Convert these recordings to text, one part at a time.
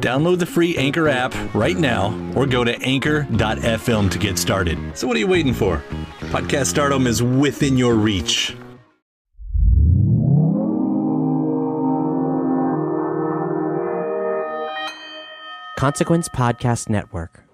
Download the free Anchor app right now or go to anchor.fm to get started. So, what are you waiting for? Podcast stardom is within your reach. Consequence Podcast Network.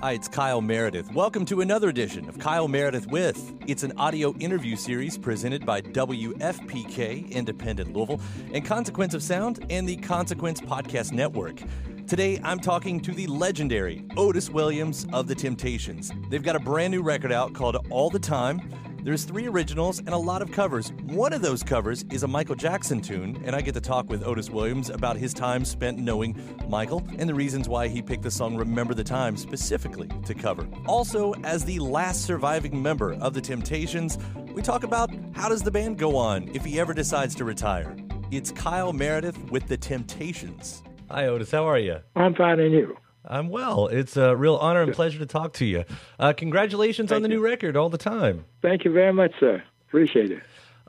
Hi, it's Kyle Meredith. Welcome to another edition of Kyle Meredith With. It's an audio interview series presented by WFPK Independent Louisville and Consequence of Sound and the Consequence Podcast Network. Today, I'm talking to the legendary Otis Williams of The Temptations. They've got a brand new record out called All the Time. There's three originals and a lot of covers. One of those covers is a Michael Jackson tune, and I get to talk with Otis Williams about his time spent knowing Michael and the reasons why he picked the song Remember the Time specifically to cover. Also, as the last surviving member of The Temptations, we talk about how does the band go on if he ever decides to retire. It's Kyle Meredith with The Temptations. Hi, Otis. How are you? I'm fine, and you? I'm well. It's a real honor and pleasure to talk to you. Uh, congratulations Thank on the you. new record all the time. Thank you very much, sir. Appreciate it.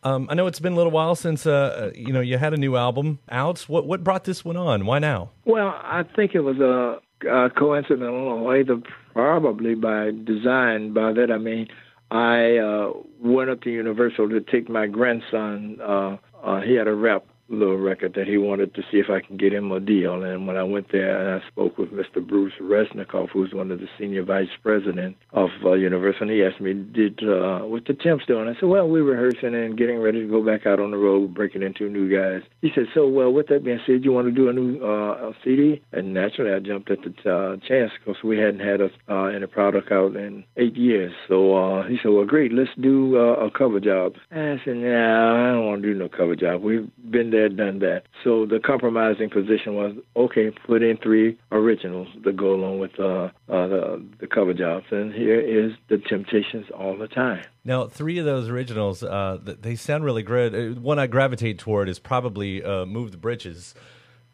Um, I know it's been a little while since uh, uh, you know you had a new album out. What what brought this one on? Why now? Well, I think it was a, a coincidental way, to, probably by design. By that I mean, I uh, went up to Universal to take my grandson. Uh, uh, he had a rap little record that he wanted to see if I can get him a deal. And when I went there and I spoke with Mr. Bruce Resnikoff, who's one of the senior vice president of uh, Universal, and he asked me, "Did uh, what the temps doing?" I said, "Well, we're rehearsing and getting ready to go back out on the road, breaking into new guys." He said, "So, well, with that being said, you want to do a new uh, CD?" And naturally, I jumped at the uh, chance because we hadn't had a, uh, any product out in eight years. So uh, he said, "Well, great, let's do uh, a cover job." And I said, "Nah, I don't want to do no cover job. We've been there, done that." So the compromising position was, okay, put in three originals to go along with uh, uh, the the cover jobs, and here is the Temptations all the time. Now, three of those originals, uh, they sound really good. Uh, One I gravitate toward is probably uh, "Move the Britches.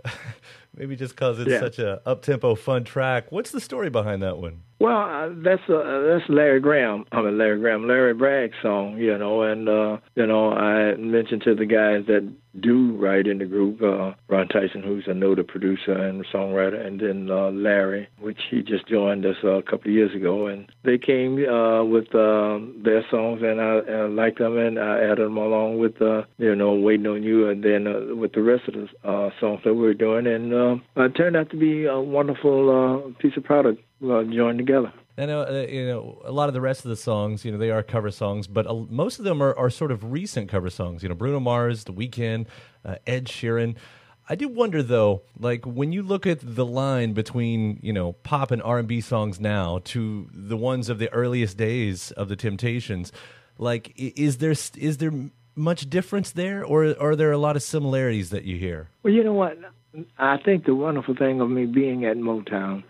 Maybe just because it's Yeah. such a up tempo, fun track. What's the story behind that one? Well, uh, that's uh, that's Larry Graham. I mean Larry Graham, Larry Bragg's song, you know, and uh, you know I mentioned to the guys that do write in the group, uh, Ron Tyson, who's a noted producer and songwriter, and then uh, Larry, which he just joined us uh, a couple of years ago, and they came uh, with uh, their songs, and I, I liked them, and I added them along with uh, you know Waiting on You, and then uh, with the rest of the uh, songs that we were doing, and uh, it turned out to be a wonderful uh, piece of product uh, join together. I know, uh, you know, a lot of the rest of the songs, you know, they are cover songs, but uh, most of them are, are sort of recent cover songs. You know, Bruno Mars, The Weeknd, uh, Ed Sheeran. I do wonder though, like when you look at the line between you know pop and R and B songs now to the ones of the earliest days of the Temptations, like is there is there much difference there, or are there a lot of similarities that you hear? Well, you know what, I think the wonderful thing of me being at Motown,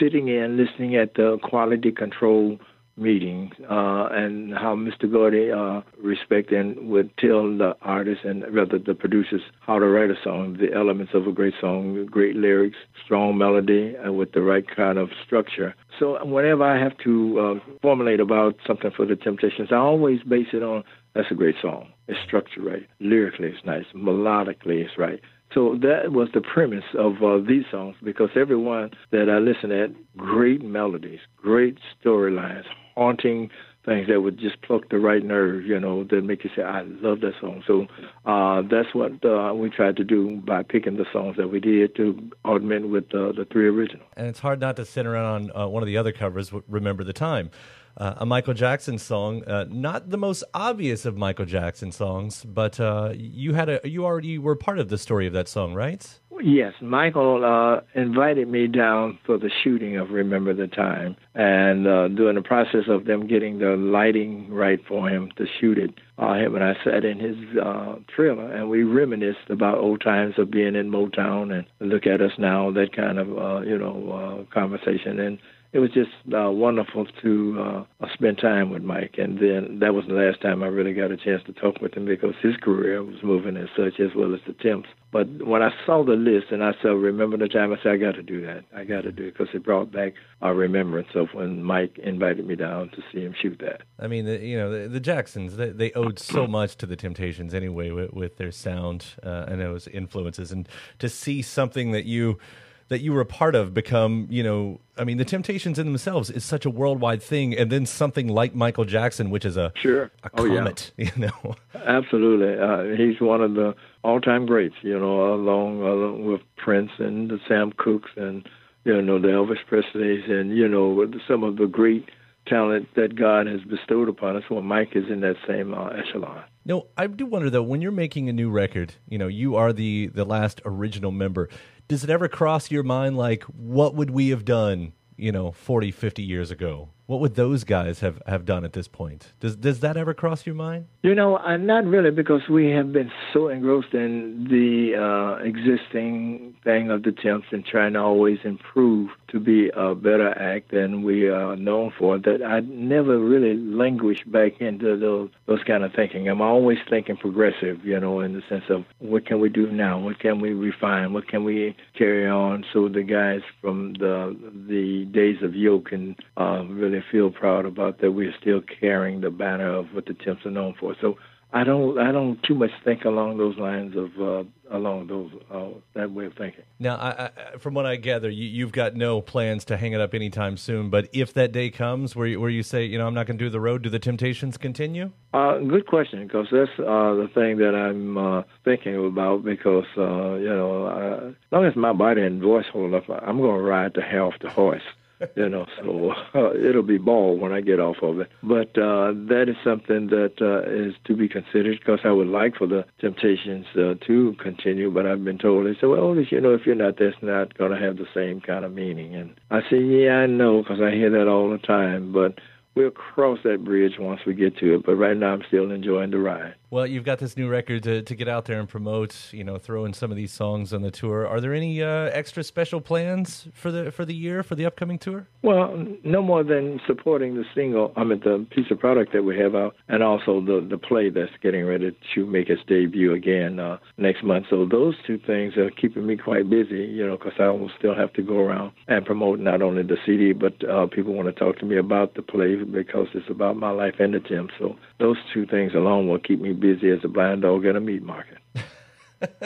sitting in listening at the quality control meeting uh, and how Mr. Gordy uh, respect and would tell the artists and rather the producers how to write a song, the elements of a great song, great lyrics, strong melody, uh, with the right kind of structure. So whenever I have to uh, formulate about something for the Temptations, I always base it on that's a great song. It's structured right, lyrically it's nice, melodically it's right. So that was the premise of uh, these songs because everyone that I listened at, great melodies, great storylines, haunting things that would just pluck the right nerve, you know, that make you say, I love that song. So uh, that's what uh, we tried to do by picking the songs that we did to augment with uh, the three original. And it's hard not to sit around on uh, one of the other covers, Remember the Time. Uh, a Michael Jackson song, uh, not the most obvious of Michael Jackson songs, but you had a you already were part of the story of that song, right? Yes, Michael uh, invited me down for the shooting of Remember the Time, and uh, during the process of them getting the lighting right for him to shoot it, uh, him and I sat in his uh, trailer and we reminisced about old times of being in Motown and look at us now, that kind of uh, you know uh, conversation, and it was just uh, wonderful to uh, spend time with Mike. And then that was the last time I really got a chance to talk with him because his career was moving as such, as well as the Temps. But when I saw the list and I saw Remember the Time, I said, I got to do that. I got to do it because it brought back a remembrance of when Mike invited me down to see him shoot that. I mean, the, you know, the, the Jacksons, they, they, owed so much to the Temptations anyway with, with their sound uh, and those influences. And to see something that you that you were a part of become, you know, I mean, the Temptations in themselves is such a worldwide thing, and then something like Michael Jackson, which is a sure a oh, comet, yeah. you know. Absolutely, uh, he's one of the all-time greats, you know, along along with Prince and the Sam Cookes and you know the Elvis Presleys and you know some of the great talent that God has bestowed upon us. Well, Mike is in that same uh, echelon. No, I do wonder though, when you're making a new record, you know, you are the the last original member does it ever cross your mind like what would we have done you know 40 50 years ago what would those guys have, have done at this point does does that ever cross your mind you know uh, not really because we have been so engrossed in the uh, existing thing of the temps and trying to always improve to be a better act than we are known for that I never really languish back into those those kind of thinking. I'm always thinking progressive, you know, in the sense of what can we do now? What can we refine? What can we carry on so the guys from the the days of Yo can uh, really feel proud about that we're still carrying the banner of what the temps are known for. So I don't I don't too much think along those lines of uh, along those uh, that way of thinking. Now, I, I, from what I gather, you, have got no plans to hang it up anytime soon. But if that day comes, where you, where you say, you know, I'm not going to do the road, do the Temptations continue? Uh, good question, because that's uh, the thing that I'm uh, thinking about. Because uh, you know, as long as my body and voice hold up, I'm going to ride the hell off the horse. you know, so uh, it'll be ball when I get off of it. But uh, that is something that uh, is to be considered because I would like for the Temptations uh, to continue, but I've been told they said, well, you know, if you're not, that's not going to have the same kind of meaning. And I say, yeah, I know because I hear that all the time, but we'll cross that bridge once we get to it. But right now, I'm still enjoying the ride. Well, you've got this new record to, to get out there and promote. You know, throw in some of these songs on the tour. Are there any uh, extra special plans for the for the year for the upcoming tour? Well, no more than supporting the single. I mean, the piece of product that we have out, and also the the play that's getting ready to make its debut again uh, next month. So those two things are keeping me quite busy. You know, because I will still have to go around and promote not only the CD, but uh, people want to talk to me about the play because it's about my life and the gym. So those two things alone will keep me busy as a blind dog at a meat market.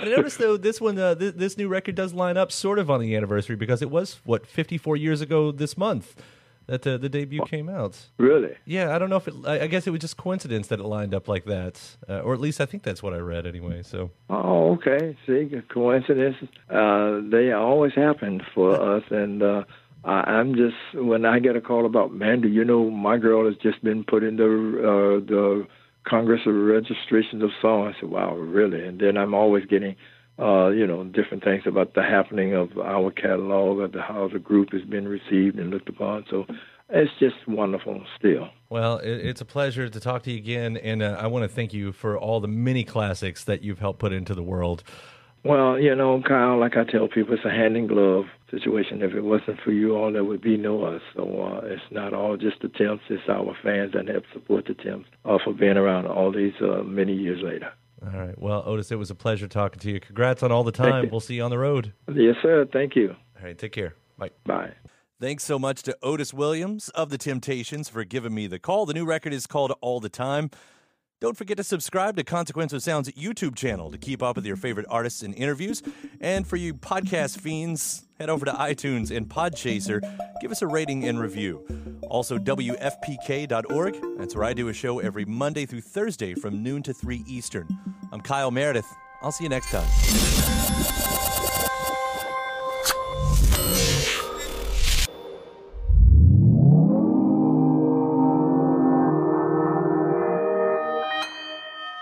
I noticed though this one, uh, th- this new record does line up sort of on the anniversary because it was what 54 years ago this month that uh, the debut came out. Really? Yeah, I don't know if it. I, guess it was just coincidence that it lined up like that, uh, or at least I think that's what I read anyway. So. Oh, okay. See, coincidences. Uh, they always happen for us, and uh, I, I'm just when I get a call about, man, do you know my girl has just been put in the uh, the Congress of Registrations of Song. I said, wow, really? And then I'm always getting, uh, you know, different things about the happening of our catalog or the, how the group has been received and looked upon. So it's just wonderful still. Well, it, it's a pleasure to talk to you again, and uh, I want to thank you for all the many classics that you've helped put into the world. Well, you know, Kyle, like I tell people, it's a hand in glove situation. If it wasn't for you all, there would be no us. So uh, it's not all just the Temps, it's our fans that help support the Temps uh, for being around all these uh, many years later. All right. Well, Otis, it was a pleasure talking to you. Congrats on all the time. We'll see you on the road. Yes, sir. Thank you. All right. Take care. Bye. Bye. Thanks so much to Otis Williams of The Temptations for giving me the call. The new record is called All the Time. Don't forget to subscribe to Consequence of Sound's YouTube channel to keep up with your favorite artists and interviews. And for you podcast fiends, head over to iTunes and Podchaser. Give us a rating and review. Also, WFPK.org. That's where I do a show every Monday through Thursday from noon to 3 Eastern. I'm Kyle Meredith. I'll see you next time.